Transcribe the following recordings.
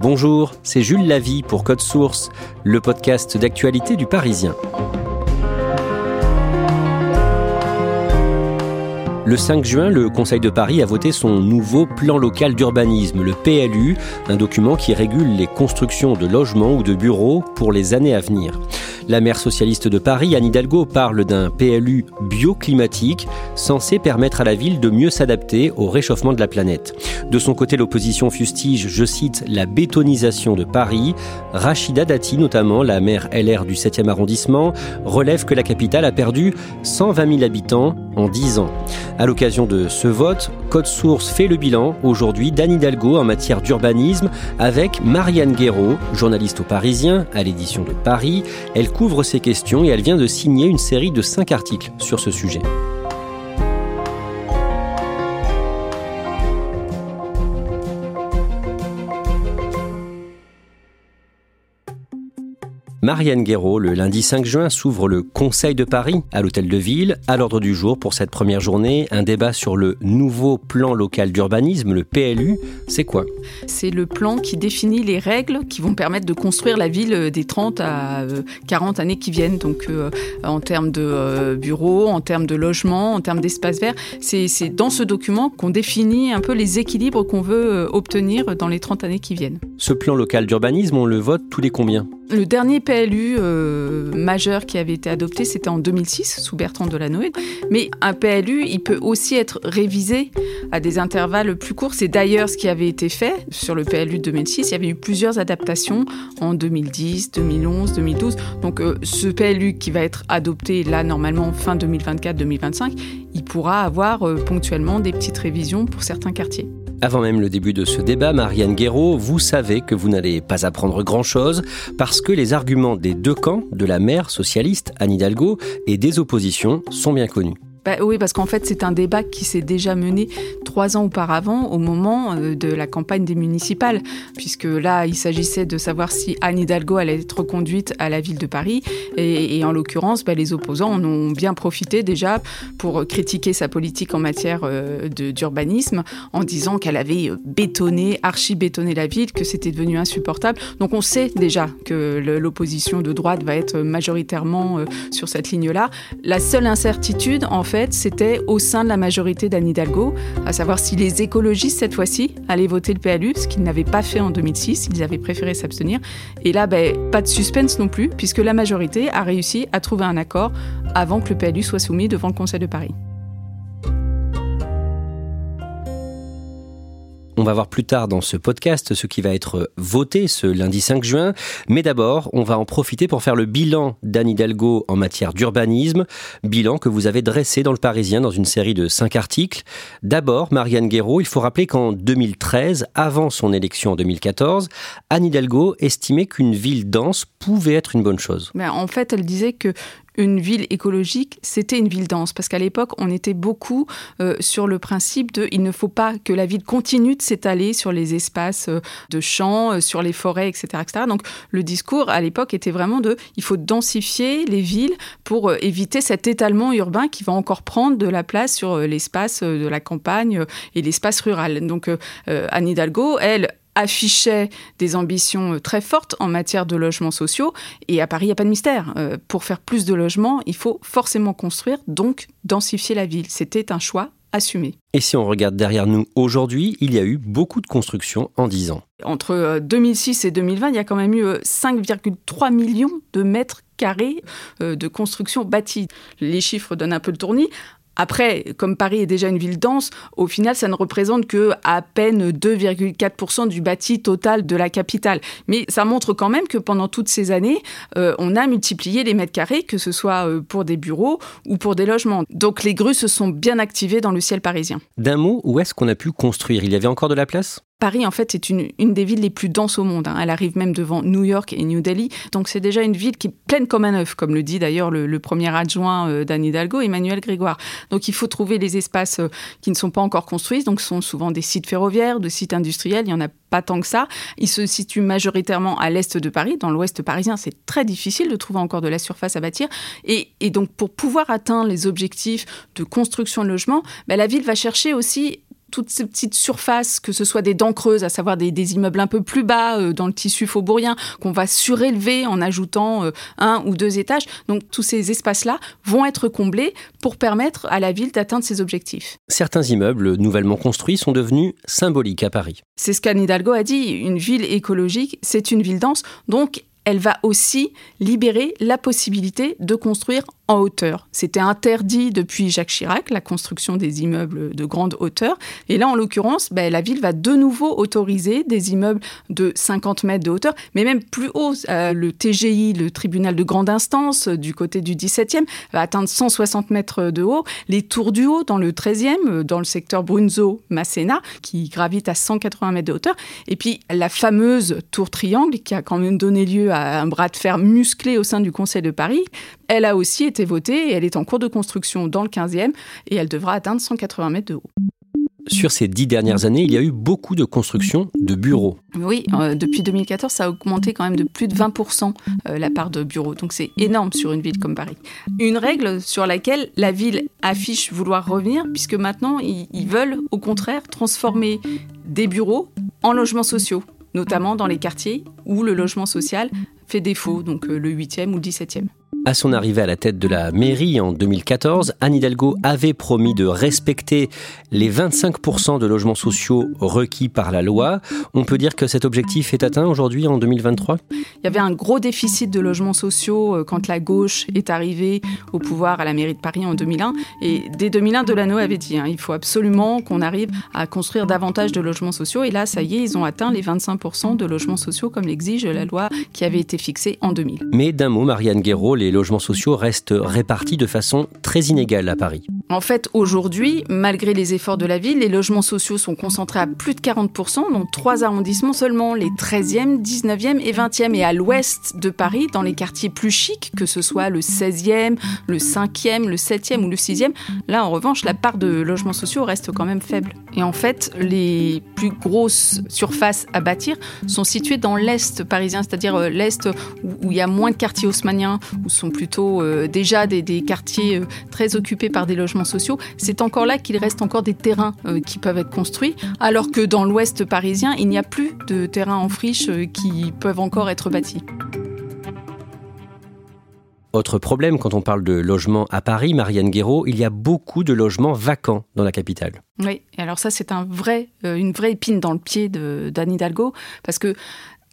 Bonjour, c'est Jules Lavie pour Code Source, le podcast d'actualité du Parisien. Le 5 juin, le Conseil de Paris a voté son nouveau plan local d'urbanisme, le PLU, un document qui régule les constructions de logements ou de bureaux pour les années à venir. La maire socialiste de Paris, Anne Hidalgo, parle d'un PLU bioclimatique censé permettre à la ville de mieux s'adapter au réchauffement de la planète. De son côté, l'opposition fustige, je cite, la bétonisation de Paris. Rachida Dati, notamment la maire LR du 7e arrondissement, relève que la capitale a perdu 120 000 habitants en 10 ans. À l'occasion de ce vote, Code Source fait le bilan aujourd'hui d'Anne Hidalgo en matière d'urbanisme avec Marianne Guéraud, journaliste au Parisien à l'édition de Paris. Elle couvre ces questions et elle vient de signer une série de 5 articles sur ce sujet. Marianne Guéraud, le lundi 5 juin, s'ouvre le Conseil de Paris à l'Hôtel de Ville. À l'ordre du jour pour cette première journée, un débat sur le nouveau plan local d'urbanisme, le PLU. C'est quoi? C'est le plan qui définit les règles qui vont permettre de construire la ville des 30 à 40 années qui viennent. Donc euh, en termes de euh, bureaux, en termes de logements, en termes d'espaces verts. C'est dans ce document qu'on définit un peu les équilibres qu'on veut euh, obtenir dans les 30 années qui viennent. Ce plan local d'urbanisme, on le vote tous les combien? Le dernier PLU euh, majeur qui avait été adopté, c'était en 2006, sous Bertrand Delanoë. Mais un PLU, il peut aussi être révisé à des intervalles plus courts. C'est d'ailleurs ce qui avait été fait sur le PLU de 2006. Il y avait eu plusieurs adaptations en 2010, 2011, 2012. Donc euh, ce PLU qui va être adopté là, normalement, fin 2024-2025, il pourra avoir euh, ponctuellement des petites révisions pour certains quartiers. Avant même le début de ce débat, Marianne Guéraud, vous savez que vous n'allez pas apprendre grand-chose parce que les arguments des deux camps, de la maire socialiste Anne Hidalgo et des oppositions, sont bien connus. Bah oui, parce qu'en fait, c'est un débat qui s'est déjà mené trois ans auparavant, au moment euh, de la campagne des municipales, puisque là, il s'agissait de savoir si Anne Hidalgo allait être reconduite à la ville de Paris. Et, en l'occurrence, bah, les opposants en ont bien profité déjà pour critiquer sa politique en matière euh, d'urbanisme, en disant qu'elle avait bétonné, archi-bétonné la ville, que c'était devenu insupportable. Donc on sait déjà que l'opposition de droite va être majoritairement euh, sur cette ligne-là. La seule incertitude, en fait, c'était au sein de la majorité d'Anne Hidalgo, à savoir si les écologistes, cette fois-ci, allaient voter le PLU, ce qu'ils n'avaient pas fait en 2006, ils avaient préféré s'abstenir. Et là, ben, pas de suspense non plus, puisque la majorité a réussi à trouver un accord avant que le PLU soit soumis devant le Conseil de Paris. On va voir plus tard dans ce podcast ce qui va être voté ce lundi 5 juin. Mais d'abord, on va en profiter pour faire le bilan d'Anne Hidalgo en matière d'urbanisme. Bilan que vous avez dressé dans le Parisien dans une série de cinq articles. D'abord, Marianne Guéraud, il faut rappeler qu'en 2013, avant son élection en 2014, Anne Hidalgo estimait qu'une ville dense pouvait être une bonne chose. Mais en fait, elle disait que une ville écologique, c'était une ville dense. Parce qu'à l'époque, on était beaucoup euh, sur le principe de il ne faut pas que la ville continue de s'étaler sur les espaces euh, de champs, euh, sur les forêts, etc., etc. Donc le discours à l'époque était vraiment de il faut densifier les villes pour éviter cet étalement urbain qui va encore prendre de la place sur l'espace de la campagne et l'espace rural. Donc Anne Hidalgo, elle, affichait des ambitions euh, très fortes en matière de logements sociaux. Et à Paris, il n'y a pas de mystère. Euh, pour faire plus de logements, il faut forcément construire, donc densifier la ville. C'était un choix assumé. Et si on regarde derrière nous aujourd'hui, il y a eu beaucoup de constructions en 10 ans. Entre 2006 et 2020, il y a quand même eu 5,3 millions de mètres carrés de construction bâties. Les chiffres donnent un peu le tournis. Après, comme Paris est déjà une ville dense, au final, ça ne représente que à peine 2,4% du bâti total de la capitale. Mais ça montre quand même que pendant toutes ces années, euh, on a multiplié les mètres carrés, que ce soit euh, pour des bureaux ou pour des logements. Donc les grues se sont bien activées dans le ciel parisien. D'un mot, où est-ce qu'on a pu construire? Il y avait encore de la place? Paris, en fait, c'est une, des villes les plus denses au monde. Hein. Elle arrive même devant New York et New Delhi. Donc, c'est déjà une ville qui est pleine comme un œuf, comme le dit d'ailleurs le, premier adjoint euh, d'Anne Hidalgo, Emmanuel Grégoire. Donc, il faut trouver les espaces euh, qui ne sont pas encore construits. Donc, ce sont souvent des sites ferroviaires, de sites industriels. Il n'y en a pas tant que ça. Ils se situent majoritairement à l'est de Paris. Dans l'ouest parisien, c'est très difficile de trouver encore de la surface à bâtir. Et, donc, pour pouvoir atteindre les objectifs de construction de logements, ben, la ville va chercher aussi toutes ces petites surfaces, que ce soit des dents creuses, à savoir des, immeubles un peu plus bas euh, dans le tissu faubourien, qu'on va surélever en ajoutant euh, un ou deux étages. Donc tous ces espaces-là vont être comblés pour permettre à la ville d'atteindre ses objectifs. Certains immeubles nouvellement construits sont devenus symboliques à Paris. C'est ce qu'Anne Hidalgo a dit, une ville écologique, c'est une ville dense, donc elle va aussi libérer la possibilité de construire en hauteur. C'était interdit depuis Jacques Chirac, la construction des immeubles de grande hauteur. Et là, en l'occurrence, ben, la ville va de nouveau autoriser des immeubles de 50 mètres de hauteur, mais même plus haut. Euh, le TGI, le tribunal de grande instance euh, du côté du 17e, va atteindre 160 mètres de haut. Les tours du haut dans le 13e, euh, dans le secteur Brunzo-Masséna, qui gravite à 180 mètres de hauteur. Et puis la fameuse tour triangle, qui a quand même donné lieu à un bras de fer musclé au sein du Conseil de Paris, elle a aussi été votée et elle est en cours de construction dans le 15e et elle devra atteindre 180 mètres de haut. Sur ces dix dernières années, il y a eu beaucoup de constructions de bureaux. Oui, euh, depuis 2014, ça a augmenté quand même de plus de 20% euh, la part de bureaux. Donc c'est énorme sur une ville comme Paris. Une règle sur laquelle la ville affiche vouloir revenir, puisque maintenant, ils veulent au contraire transformer des bureaux en logements sociaux notamment dans les quartiers où le logement social fait défaut, donc euh, le 8e ou le 17e. À son arrivée à la tête de la mairie en 2014, Anne Hidalgo avait promis de respecter les 25% de logements sociaux requis par la loi. On peut dire que cet objectif est atteint aujourd'hui en 2023 Il y avait un gros déficit de logements sociaux euh, quand la gauche est arrivée au pouvoir à la mairie de Paris en 2001. Et dès 2001, Delano avait dit hein, il faut absolument qu'on arrive à construire davantage de logements sociaux. Et là, ça y est, ils ont atteint les 25% de logements sociaux comme l'exige la loi qui avait été fixée en 2000. Mais d'un mot, Marianne Guéraud, les logements sociaux restent répartis de façon très inégale à Paris. En fait, aujourd'hui, malgré les efforts de la ville, les logements sociaux sont concentrés à plus de 40%, dans trois arrondissements seulement, les 13e, 19e et 20e. Et à l'ouest de Paris, dans les quartiers plus chics, que ce soit le 16e, le 5e, le 7e ou le 6e, là, en revanche, la part de logements sociaux reste quand même faible. Et en fait, les plus grosses surfaces à bâtir sont situées dans l'est parisien, c'est-à-dire euh, l'est où il y a moins de quartiers haussmanniens, où sont plutôt euh, déjà des, quartiers euh, très occupés par des logements sociaux, c'est encore là qu'il reste encore des terrains euh, qui peuvent être construits, alors que dans l'ouest parisien, il n'y a plus de terrains en friche qui peuvent encore être bâtis. Autre problème quand on parle de logement à Paris, Marianne Guéraud, il y a beaucoup de logements vacants dans la capitale. Oui, et alors ça c'est un vrai, une vraie épine dans le pied d'Anne Hidalgo, parce que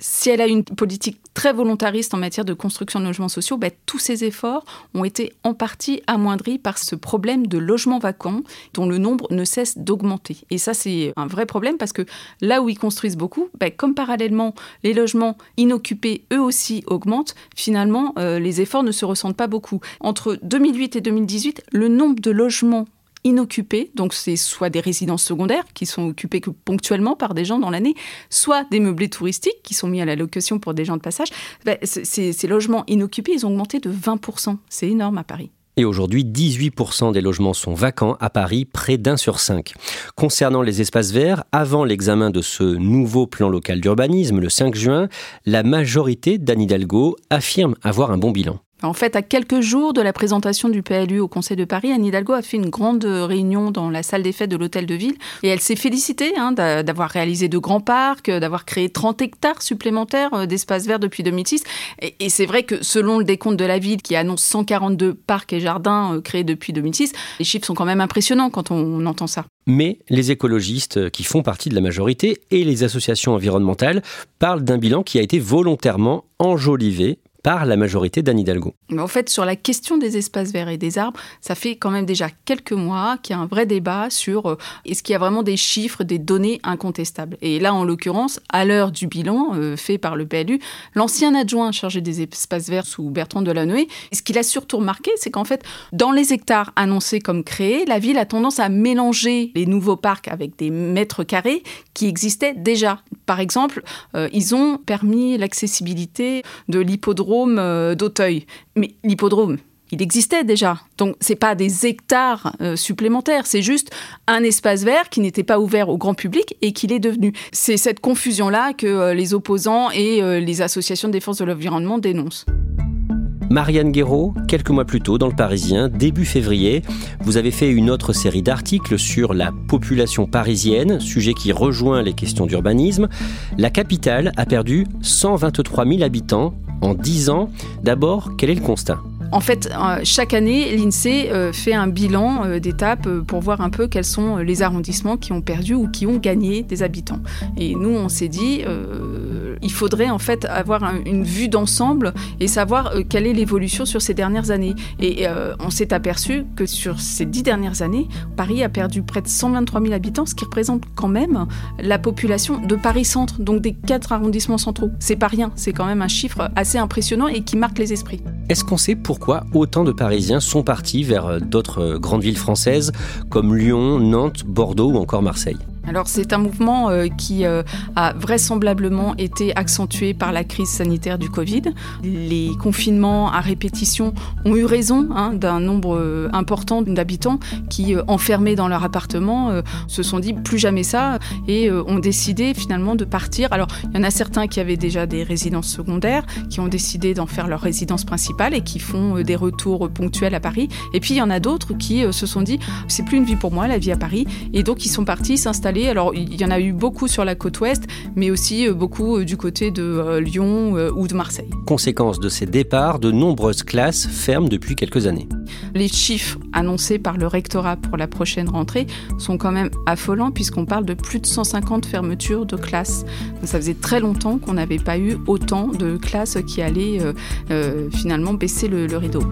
si elle a une politique très volontariste en matière de construction de logements sociaux, ben, tous ces efforts ont été en partie amoindris par ce problème de logements vacants dont le nombre ne cesse d'augmenter. Et ça, c'est un vrai problème parce que là où ils construisent beaucoup, ben, comme parallèlement les logements inoccupés, eux aussi, augmentent, finalement, euh, les efforts ne se ressentent pas beaucoup. Entre 2008 et 2018, le nombre de logements inoccupés, donc c'est soit des résidences secondaires qui sont occupées que ponctuellement par des gens dans l'année, soit des meublés touristiques qui sont mis à la location pour des gens de passage. Ben, ces, logements inoccupés, ils ont augmenté de 20%. C'est énorme à Paris. Et aujourd'hui, 18% des logements sont vacants à Paris, près d'un sur cinq. Concernant les espaces verts, avant l'examen de ce nouveau plan local d'urbanisme le 5 juin, la majorité d'Anne Hidalgo affirme avoir un bon bilan. En fait, à quelques jours de la présentation du PLU au Conseil de Paris, Anne Hidalgo a fait une grande réunion dans la salle des fêtes de l'Hôtel de Ville et elle s'est félicitée hein, d'avoir réalisé de grands parcs, d'avoir créé 30 hectares supplémentaires euh, d'espaces verts depuis 2006. Et, et c'est vrai que selon le décompte de la ville qui annonce 142 parcs et jardins euh, créés depuis 2006, les chiffres sont quand même impressionnants quand on entend ça. Mais les écologistes qui font partie de la majorité et les associations environnementales parlent d'un bilan qui a été volontairement enjolivé par la majorité d'Anne Hidalgo. En fait, sur la question des espaces verts et des arbres, ça fait quand même déjà quelques mois qu'il y a un vrai débat sur euh, est-ce qu'il y a vraiment des chiffres, des données incontestables? Et là, en l'occurrence, à l'heure du bilan euh, fait par le PLU, l'ancien adjoint chargé des espaces verts sous Bertrand Delanoë, ce qu'il a surtout remarqué, c'est qu'en fait, dans les hectares annoncés comme créés, la ville a tendance à mélanger les nouveaux parcs avec des mètres carrés qui existaient déjà. Par exemple, euh, ils ont permis l'accessibilité de l'hippodrome euh, d'Auteuil. Mais l'hippodrome, il existait déjà. Donc c'est pas des hectares euh, supplémentaires, c'est juste un espace vert qui n'était pas ouvert au grand public et qu'il est devenu. C'est cette confusion là que les opposants et les associations de défense de l'environnement dénoncent. Marianne Guéraud, quelques mois plus tôt dans le Parisien, début février, vous avez fait une autre série d'articles sur la population parisienne, sujet qui rejoint les questions d'urbanisme. La capitale a perdu 123 000 habitants en 10 ans. D'abord, quel est le constat? En fait, euh, chaque année, l'INSEE euh, fait un bilan euh, d'étapes pour voir un peu quels sont les arrondissements qui ont perdu ou qui ont gagné des habitants. Et nous, on s'est dit, il faudrait en fait avoir une vue d'ensemble et savoir quelle est l'évolution sur ces dernières années. Et on s'est aperçu que sur ces dix dernières années, Paris a perdu près de 123 000 habitants, ce qui représente quand même la population de Paris-Centre, donc des quatre arrondissements centraux. C'est pas rien, c'est quand même un chiffre assez impressionnant et qui marque les esprits. Est-ce qu'on sait pourquoi autant de Parisiens sont partis vers euh, d'autres euh, grandes villes françaises comme Lyon, Nantes, Bordeaux ou encore Marseille? Alors c'est un mouvement euh, qui euh, a vraisemblablement été accentué par la crise sanitaire du Covid. Les confinements à répétition ont eu raison hein, d'un nombre euh, important d'habitants qui, enfermés dans leur appartement, se sont dit plus jamais ça et ont décidé finalement de partir. Alors il y en a certains qui avaient déjà des résidences secondaires, qui ont décidé d'en faire leur résidence principale et qui font des retours ponctuels à Paris. Et puis il y en a d'autres qui se sont dit c'est plus une vie pour moi la vie à Paris et donc ils sont partis s'installer alors, il y en a eu beaucoup sur la côte ouest, mais aussi euh, beaucoup euh, du côté de euh, Lyon ou de Marseille. Conséquence de ces départs, de nombreuses classes ferment depuis quelques années. Les chiffres annoncés par le rectorat pour la prochaine rentrée sont quand même affolants, puisqu'on parle de plus de 150 fermetures de classes. ça faisait très longtemps qu'on n'avait pas eu autant de classes qui allaient finalement baisser le rideau.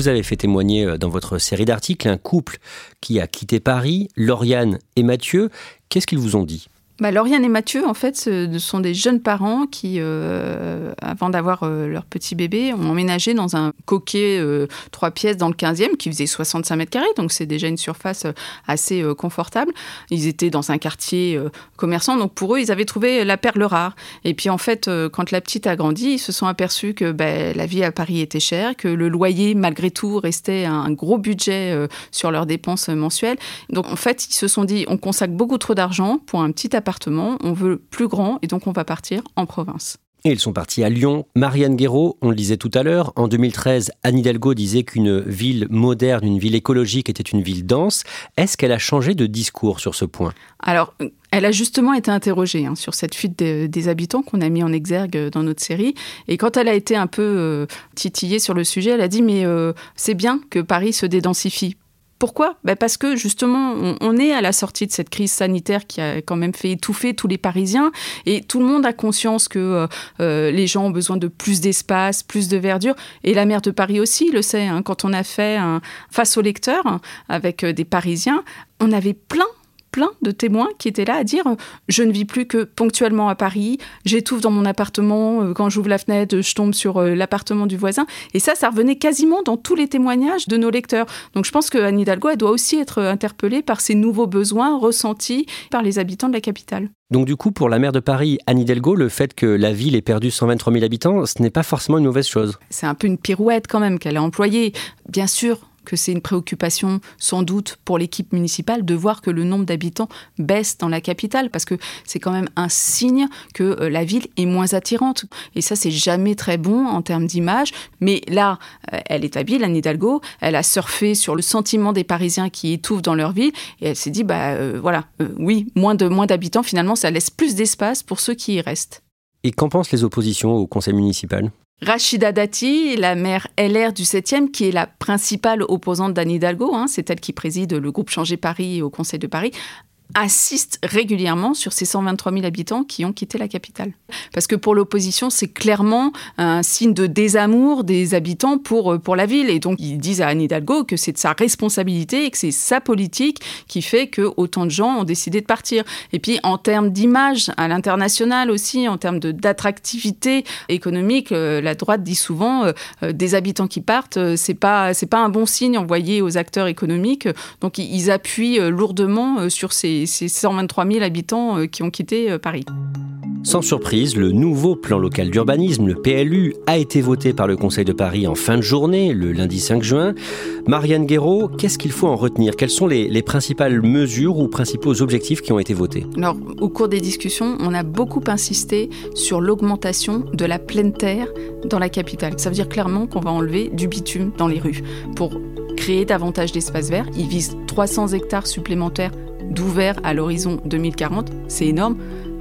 Vous avez fait témoigner euh, dans votre série d'articles un couple qui a quitté Paris, Lauriane et Mathieu. Qu'est-ce qu'ils vous ont dit? Bah, Lauriane et Mathieu, en fait, ce sont des jeunes parents qui, euh, avant d'avoir euh, leur petit bébé, ont emménagé dans un coquet euh, trois pièces dans le 15e qui faisait 65 mètres carrés, donc c'est déjà une surface assez confortable. Ils étaient dans un quartier commerçant, donc pour eux, ils avaient trouvé la perle rare. Et puis en fait, quand la petite a grandi, ils se sont aperçus que bah, la vie à Paris était chère, que le loyer, malgré tout, restait un gros budget sur leurs dépenses mensuelles. Donc en fait, ils se sont dit, on consacre beaucoup trop d'argent pour un petit appartement on veut plus grand et donc on va partir en province. Et ils sont partis à Lyon. Marianne Guéraud, on le disait tout à l'heure, en 2013, Anne Hidalgo disait qu'une ville moderne, une ville écologique était une ville dense. Est-ce qu'elle a changé de discours sur ce point? Alors, elle a justement été interrogée hein, sur cette fuite des habitants qu'on a mis en exergue dans notre série. Et quand elle a été un peu euh, titillée sur le sujet, elle a dit Mais euh, c'est bien que Paris se dédensifie. Pourquoi? Ben Parce que justement, on, est à la sortie de cette crise sanitaire qui a quand même fait étouffer tous les Parisiens et tout le monde a conscience que euh, euh, les gens ont besoin de plus d'espace, plus de verdure. Et la maire de Paris aussi le sait. Hein. quand on a fait face au lecteur avec euh, des Parisiens, on avait plein plein de témoins qui étaient là à dire euh, je ne vis plus que ponctuellement à Paris, j'étouffe dans mon appartement, euh, quand j'ouvre la fenêtre, je tombe sur euh, l'appartement du voisin. Et ça, ça revenait quasiment dans tous les témoignages de nos lecteurs. Donc je pense que Anne Hidalgo, elle doit aussi être interpellée par ces nouveaux besoins ressentis par les habitants de la capitale. Donc du coup, pour la maire de Paris, Anne Hidalgo, le fait que la ville ait perdu 123 000 habitants, ce n'est pas forcément une mauvaise chose. C'est un peu une pirouette quand même qu'elle a employée. Bien sûr, que c'est une préoccupation sans doute pour l'équipe municipale de voir que le nombre d'habitants baisse dans la capitale, parce que c'est quand même un signe que euh, la ville est moins attirante. Et ça, c'est jamais très bon en termes d'image. Mais là, euh, elle est habile, Anne Hidalgo, elle a surfé sur le sentiment des Parisiens qui étouffent dans leur ville, et elle s'est dit, bah euh, voilà, oui, moins de moins d'habitants, finalement, ça laisse plus d'espace pour ceux qui y restent. Et qu'en pensent les oppositions au conseil municipal? Rachida Dati, la maire LR du 7e, qui est la principale opposante d'Anne Hidalgo, hein, c'est elle qui préside le groupe Changer Paris au Conseil de Paris, assiste régulièrement sur ces 123 000 habitants qui ont quitté la capitale. Parce que pour l'opposition, c'est clairement un signe de désamour des habitants pour, euh, pour la ville. Et donc, ils disent à Anne Hidalgo que c'est de sa responsabilité et que c'est sa politique qui fait que autant de gens ont décidé de partir. Et puis, en termes d'image à l'international aussi, en termes d'attractivité économique, euh, la droite dit souvent euh, des habitants qui partent, c'est pas, pas un bon signe envoyé aux acteurs économiques. Donc, ils appuient lourdement sur ces ces, 123 000 habitants euh, qui ont quitté euh, Paris. Sans surprise, le nouveau plan local d'urbanisme, le PLU, a été voté par le Conseil de Paris en fin de journée, le lundi 5 juin. Marianne Guéraud, qu'est-ce qu'il faut en retenir? Quelles sont les, les, principales mesures ou principaux objectifs qui ont été votés? Alors, au cours des discussions, on a beaucoup insisté sur l'augmentation de la pleine terre dans la capitale. Ça veut dire clairement qu'on va enlever du bitume dans les rues pour créer davantage d'espaces verts. Ils visent 300 hectares supplémentaires d'ouvert à l'horizon 2040. C'est énorme.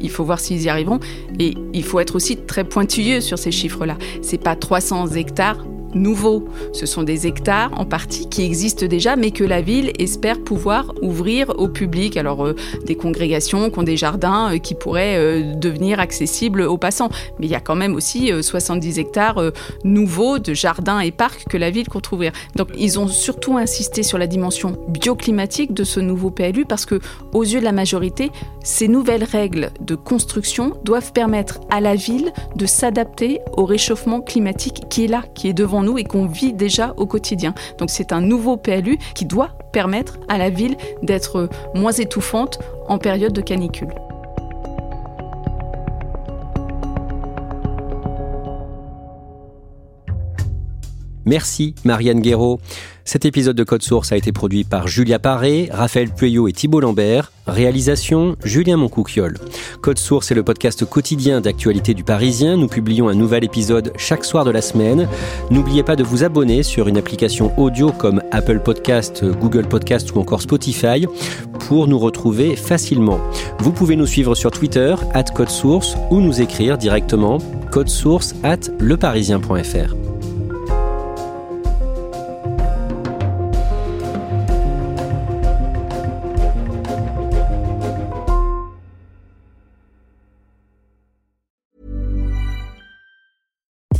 Il faut voir s'ils y arriveront. Et il faut être aussi très pointilleux sur ces chiffres-là. C'est pas 300 hectares nouveaux. Ce sont des hectares en partie qui existent déjà, mais que la ville espère pouvoir ouvrir au public. Alors euh, des congrégations qui ont des jardins euh, qui pourraient euh, devenir accessibles aux passants. Mais il y a quand même aussi 70 hectares nouveaux de jardins et parcs que la ville compte ouvrir. Donc ils ont surtout insisté sur la dimension bioclimatique de ce nouveau PLU parce que aux yeux de la majorité, ces nouvelles règles de construction doivent permettre à la ville de s'adapter au réchauffement climatique qui est là, qui est devant nous et qu'on vit déjà au quotidien. Donc c'est un nouveau PLU qui doit permettre à la ville d'être moins étouffante en période de canicule. Merci Marianne Guéraud. Cet épisode de Code Source a été produit par Julia Paré, Raphaël Pueyo et Thibault Lambert. Réalisation Julien Moncouquiole. Code Source est le podcast quotidien d'actualité du Parisien. Nous publions un nouvel épisode chaque soir de la semaine. N'oubliez pas de vous abonner sur une application audio comme Apple Podcast, Google Podcast ou encore Spotify pour nous retrouver facilement. Vous pouvez nous suivre sur Twitter, at Code Source, ou nous écrire directement source at leparisien.fr.